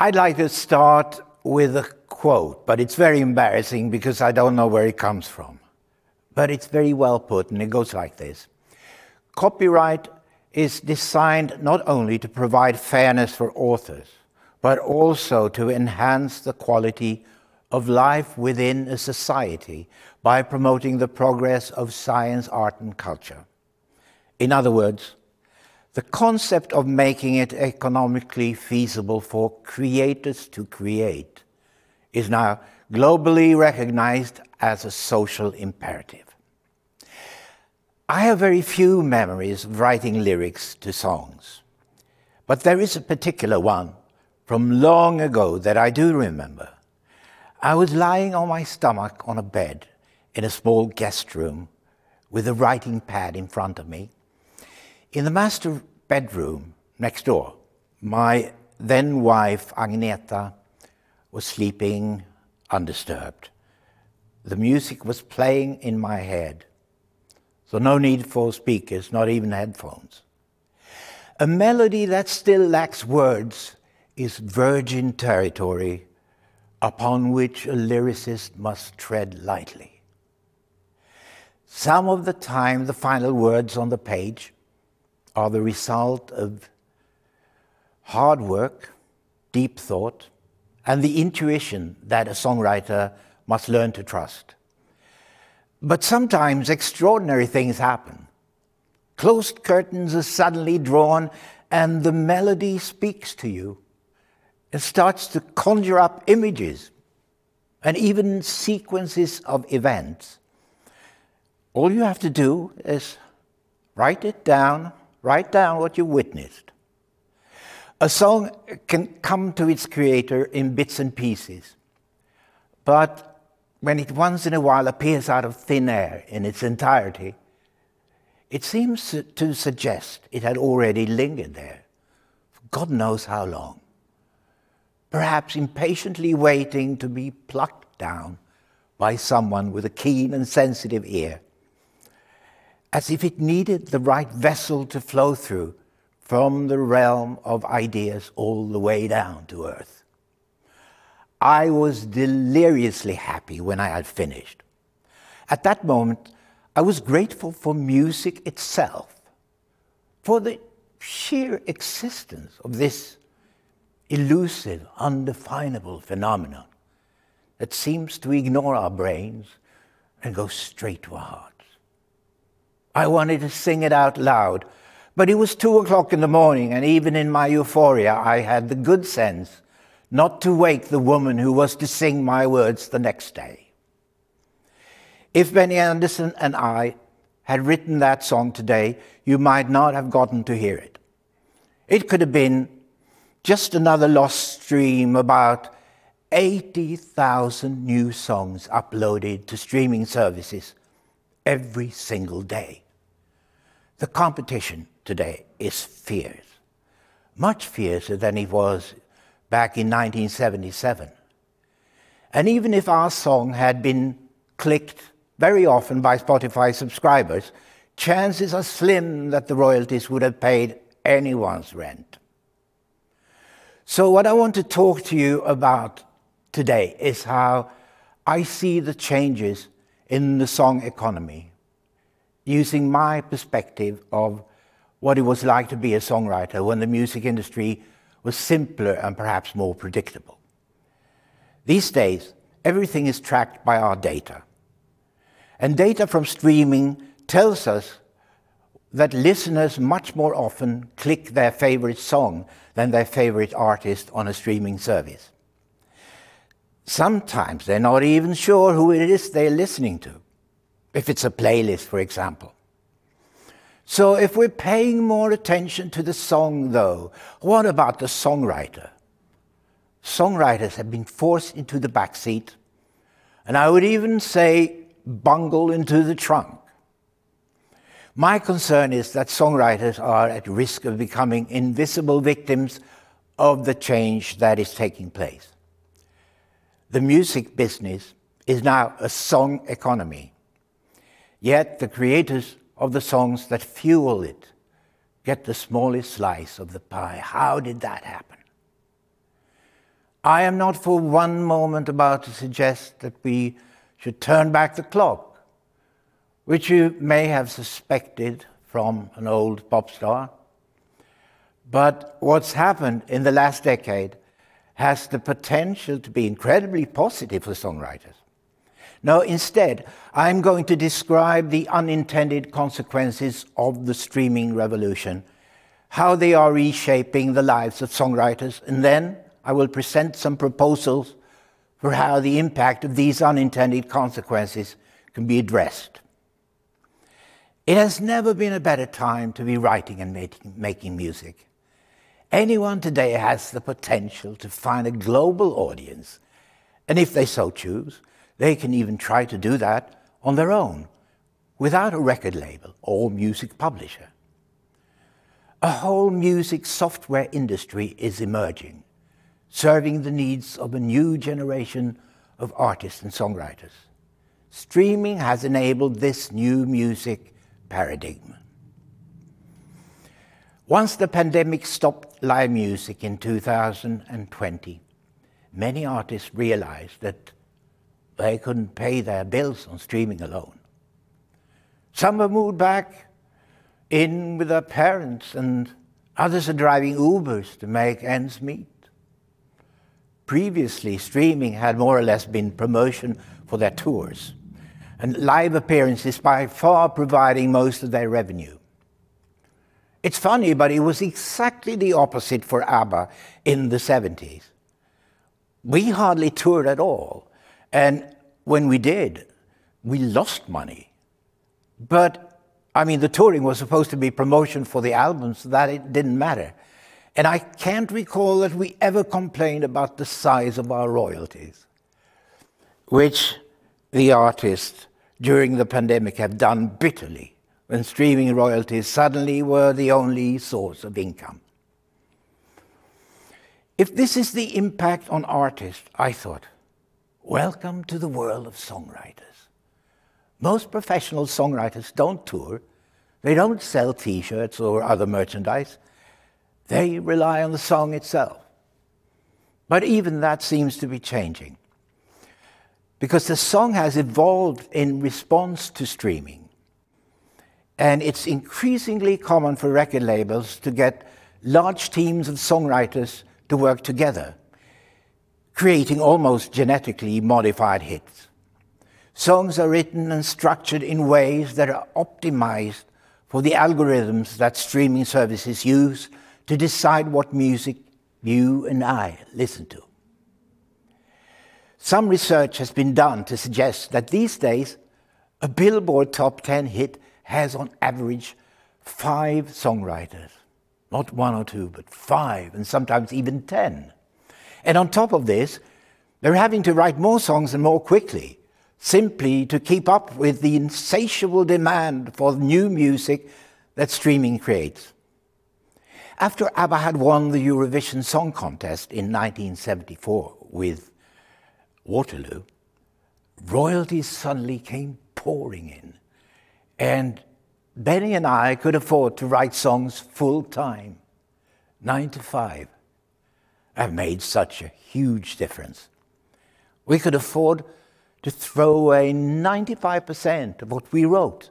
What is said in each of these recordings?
I'd like to start with a quote, but it's very embarrassing because I don't know where it comes from. But it's very well put, and it goes like this Copyright is designed not only to provide fairness for authors, but also to enhance the quality of life within a society by promoting the progress of science, art, and culture. In other words, the concept of making it economically feasible for creators to create is now globally recognized as a social imperative. I have very few memories of writing lyrics to songs, but there is a particular one from long ago that I do remember. I was lying on my stomach on a bed in a small guest room with a writing pad in front of me. In the master bedroom next door, my then wife Agneta was sleeping undisturbed. The music was playing in my head, so no need for speakers, not even headphones. A melody that still lacks words is virgin territory upon which a lyricist must tread lightly. Some of the time, the final words on the page are the result of hard work, deep thought, and the intuition that a songwriter must learn to trust. But sometimes extraordinary things happen. Closed curtains are suddenly drawn, and the melody speaks to you It starts to conjure up images and even sequences of events. All you have to do is write it down, write down what you witnessed. A song can come to its creator in bits and pieces, but when it once in a while appears out of thin air in its entirety, it seems to suggest it had already lingered there for God knows how long perhaps impatiently waiting to be plucked down by someone with a keen and sensitive ear, as if it needed the right vessel to flow through from the realm of ideas all the way down to earth. I was deliriously happy when I had finished. At that moment, I was grateful for music itself, for the sheer existence of this elusive, undefinable phenomenon that seems to ignore our brains and go straight to our hearts. I wanted to sing it out loud, but it was two o'clock in the morning, and even in my euphoria, I had the good sense not to wake the woman who was to sing my words the next day. If Benny Andersson and I had written that song today, you might not have gotten to hear it. It could have been just another lost stream, about 80,000 new songs uploaded to streaming services every single day. The competition today is fierce, much fiercer than it was back in 1977. And even if our song had been clicked very often by Spotify subscribers, chances are slim that the royalties would have paid anyone's rent. So, what I want to talk to you about today is how I see the changes in the song economy using my perspective of what it was like to be a songwriter when the music industry was simpler and perhaps more predictable. These days, everything is tracked by our data. And data from streaming tells us that listeners much more often click their favorite song than their favorite artist on a streaming service. Sometimes they're not even sure who it is they're listening to, if it's a playlist, for example. So, if we're paying more attention to the song, though, what about the songwriter? Songwriters have been forced into the back seat, and I would even say bungled into the trunk. My concern is that songwriters are at risk of becoming invisible victims of the change that is taking place. The music business is now a song economy, yet the creators of the songs that fuel it get the smallest slice of the pie. How did that happen? I am not for one moment about to suggest that we should turn back the clock, which you may have suspected from an old pop star. But what's happened in the last decade has the potential to be incredibly positive for songwriters. No, instead, I'm going to describe the unintended consequences of the streaming revolution, how they are reshaping the lives of songwriters, and then I will present some proposals for how the impact of these unintended consequences can be addressed. It has never been a better time to be writing and making, making music. Anyone today has the potential to find a global audience, and if they so choose, they can even try to do that on their own, without a record label or music publisher. A whole music software industry is emerging, serving the needs of a new generation of artists and songwriters. Streaming has enabled this new music paradigm. Once the pandemic stopped live music in 2020, many artists realized that they couldn't pay their bills on streaming alone. Some have moved back in with their parents, and others are driving Ubers to make ends meet. Previously, streaming had more or less been promotion for their tours, and live appearances by far providing most of their revenue. It's funny, but it was exactly the opposite for ABBA in the 70s. We hardly toured at all. And when we did, we lost money. But, I mean, the touring was supposed to be promotion for the albums, so that it didn't matter. And I can't recall that we ever complained about the size of our royalties, which the artists during the pandemic have done bitterly when streaming royalties suddenly were the only source of income. If this is the impact on artists, I thought, welcome to the world of songwriters. Most professional songwriters don't tour, they don't sell t shirts or other merchandise, they rely on the song itself. But even that seems to be changing because the song has evolved in response to streaming. And it's increasingly common for record labels to get large teams of songwriters to work together, creating almost genetically modified hits. Songs are written and structured in ways that are optimized for the algorithms that streaming services use to decide what music you and I listen to. Some research has been done to suggest that these days a Billboard Top 10 hit has on average five songwriters. Not one or two, but five, and sometimes even ten. And on top of this, they're having to write more songs and more quickly, simply to keep up with the insatiable demand for new music that streaming creates. After ABBA had won the Eurovision Song Contest in 1974 with Waterloo, royalties suddenly came pouring in. And Benny and I could afford to write songs full time, nine to five. That made such a huge difference. We could afford to throw away 95% of what we wrote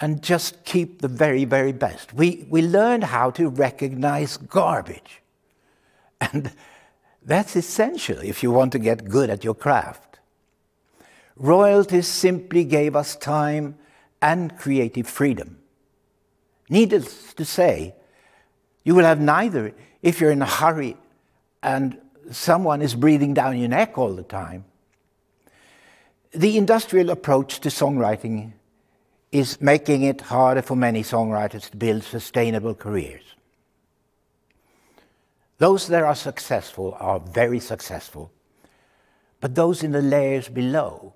and just keep the very, very best. We, we learned how to recognize garbage. And that's essential if you want to get good at your craft. Royalties simply gave us time and creative freedom. Needless to say, you will have neither if you're in a hurry and someone is breathing down your neck all the time. The industrial approach to songwriting is making it harder for many songwriters to build sustainable careers. Those that are successful are very successful, but those in the layers below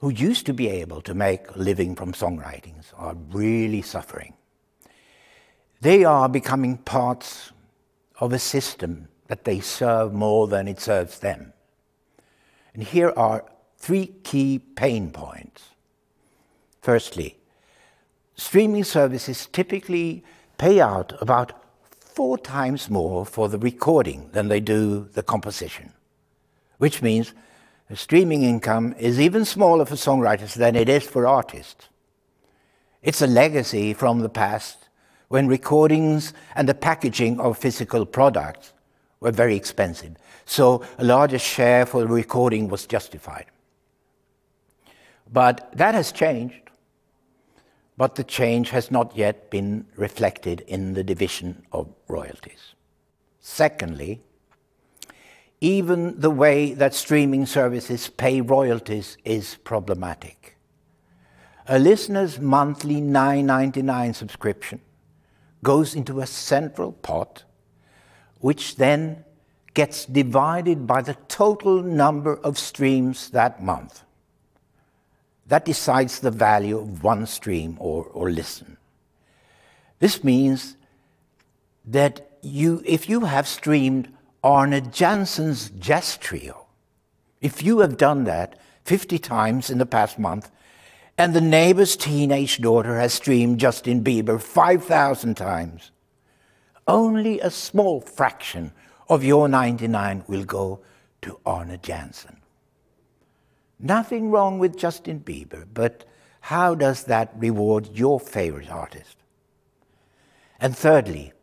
who used to be able to make a living from songwritings are really suffering. They are becoming parts of a system that they serve more than it serves them. And here are three key pain points. Firstly, streaming services typically pay out about four times more for the recording than they do the composition, which means streaming income is even smaller for songwriters than it is for artists. It's a legacy from the past when recordings and the packaging of physical products were very expensive, so a larger share for the recording was justified. But that has changed, but the change has not yet been reflected in the division of royalties. Secondly, even the way that streaming services pay royalties is problematic. A listener's monthly $9.99 subscription goes into a central pot, which then gets divided by the total number of streams that month. That decides the value of one stream or, or listen. This means that you, if you have streamed Arne Jansen's Jazz Trio, if you have done that 50 times in the past month, and the neighbor's teenage daughter has streamed Justin Bieber 5,000 times. Only a small fraction of your 99 will go to Arne Jansen. Nothing wrong with Justin Bieber, but how does that reward your favorite artist? And thirdly,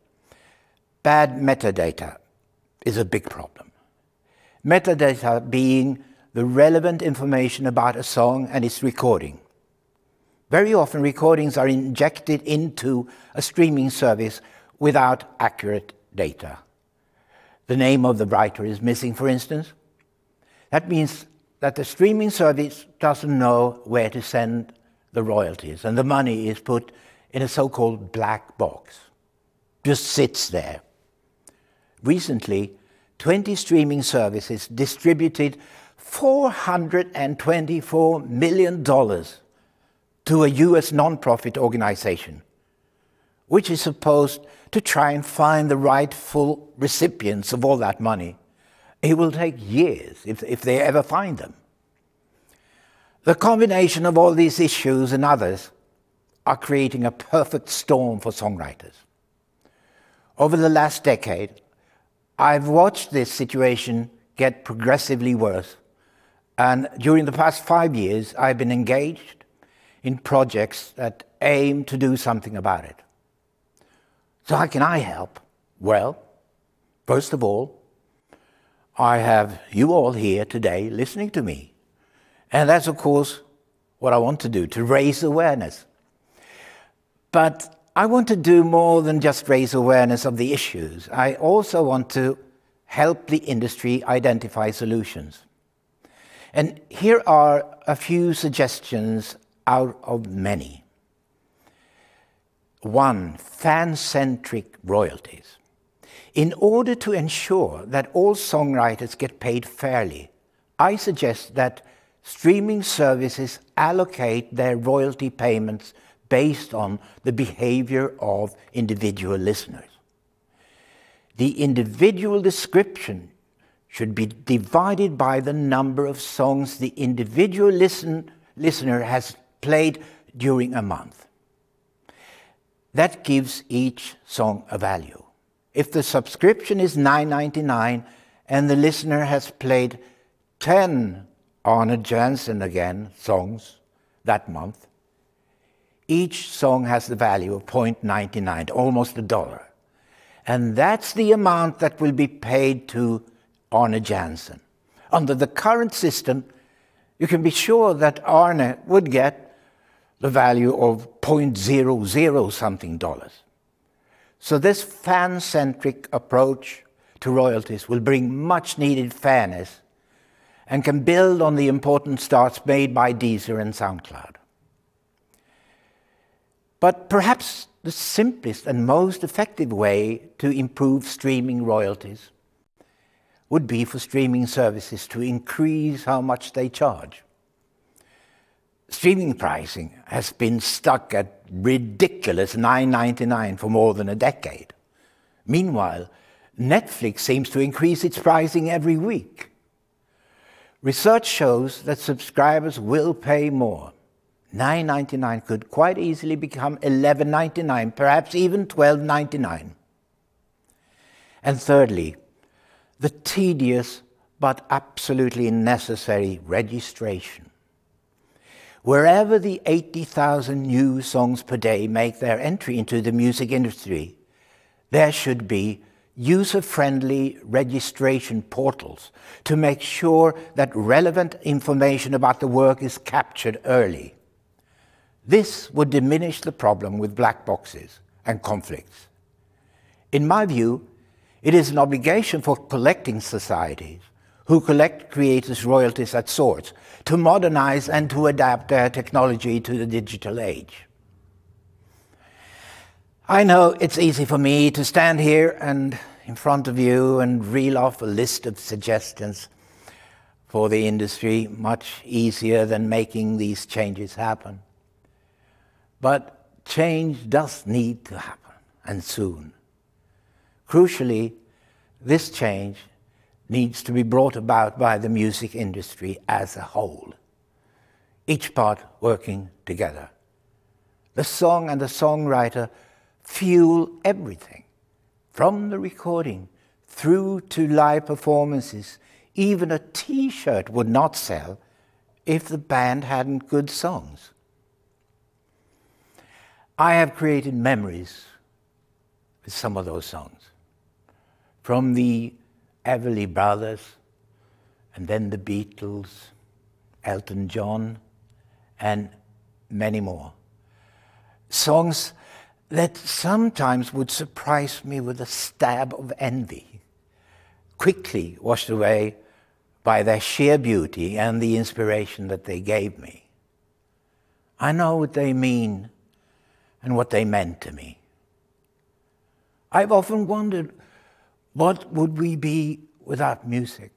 bad metadata is a big problem. Metadata being the relevant information about a song and its recording. Very often, recordings are injected into a streaming service without accurate data. The name of the writer is missing, for instance. That means that the streaming service doesn't know where to send the royalties, and the money is put in a so called black box, just sits there. Recently, 20 streaming services distributed $424 million to a US nonprofit organization, which is supposed to try and find the rightful recipients of all that money. It will take years if, if they ever find them. The combination of all these issues and others are creating a perfect storm for songwriters. Over the last decade, I've watched this situation get progressively worse. And during the past five years, I've been engaged in projects that aim to do something about it. So, how can I help? Well, first of all, I have you all here today listening to me. And that's, of course, what I want to do to raise awareness. But I want to do more than just raise awareness of the issues. I also want to help the industry identify solutions. And here are a few suggestions out of many. One, fan centric royalties. In order to ensure that all songwriters get paid fairly, I suggest that streaming services allocate their royalty payments based on the behavior of individual listeners. The individual description should be divided by the number of songs the individual listen, listener has played during a month. That gives each song a value. If the subscription is $9.99 and the listener has played 10 Arne Jansen again songs that month, each song has the value of 0.99, almost a dollar. And that's the amount that will be paid to Arne Jansen. Under the current system, you can be sure that Arne would get the value of 0.00 something dollars. So, this fan centric approach to royalties will bring much needed fairness and can build on the important starts made by Deezer and SoundCloud. But perhaps the simplest and most effective way to improve streaming royalties would be for streaming services to increase how much they charge streaming pricing has been stuck at ridiculous $9.99 for more than a decade. Meanwhile, Netflix seems to increase its pricing every week. Research shows that subscribers will pay more. $9.99 could quite easily become $11.99, perhaps even $12.99. And thirdly, the tedious but absolutely necessary registration. Wherever the 80,000 new songs per day make their entry into the music industry, there should be user friendly registration portals to make sure that relevant information about the work is captured early. This would diminish the problem with black boxes and conflicts. In my view, it is an obligation for collecting societies who collect creators' royalties at source to modernize and to adapt their technology to the digital age. I know it's easy for me to stand here and in front of you and reel off a list of suggestions for the industry, much easier than making these changes happen. But change does need to happen, and soon. Crucially, this change needs to be brought about by the music industry as a whole, each part working together. The song and the songwriter fuel everything, from the recording through to live performances. Even a t shirt would not sell if the band hadn't good songs. I have created memories with some of those songs. From the Everly Brothers, and then the Beatles, Elton John, and many more. Songs that sometimes would surprise me with a stab of envy, quickly washed away by their sheer beauty and the inspiration that they gave me. I know what they mean and what they meant to me. I've often wondered what would we be without music?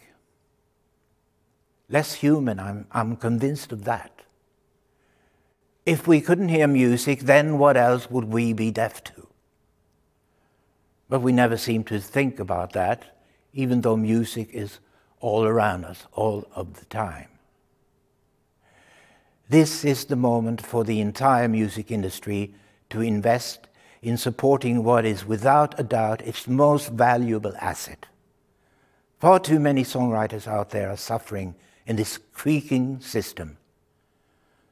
Less human, I'm, I'm convinced of that. If we couldn't hear music, then what else would we be deaf to? But we never seem to think about that, even though music is all around us all of the time. This is the moment for the entire music industry to invest in supporting what is without a doubt its most valuable asset. Far too many songwriters out there are suffering in this creaking system.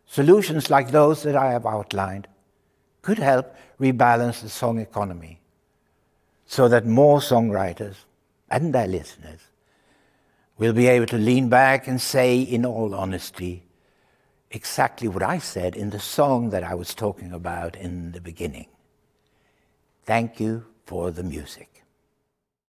Solutions like those that I have outlined could help rebalance the song economy so that more songwriters and their listeners will be able to lean back and say, in all honesty, exactly what I said in the song that I was talking about in the beginning. Thank you for the music.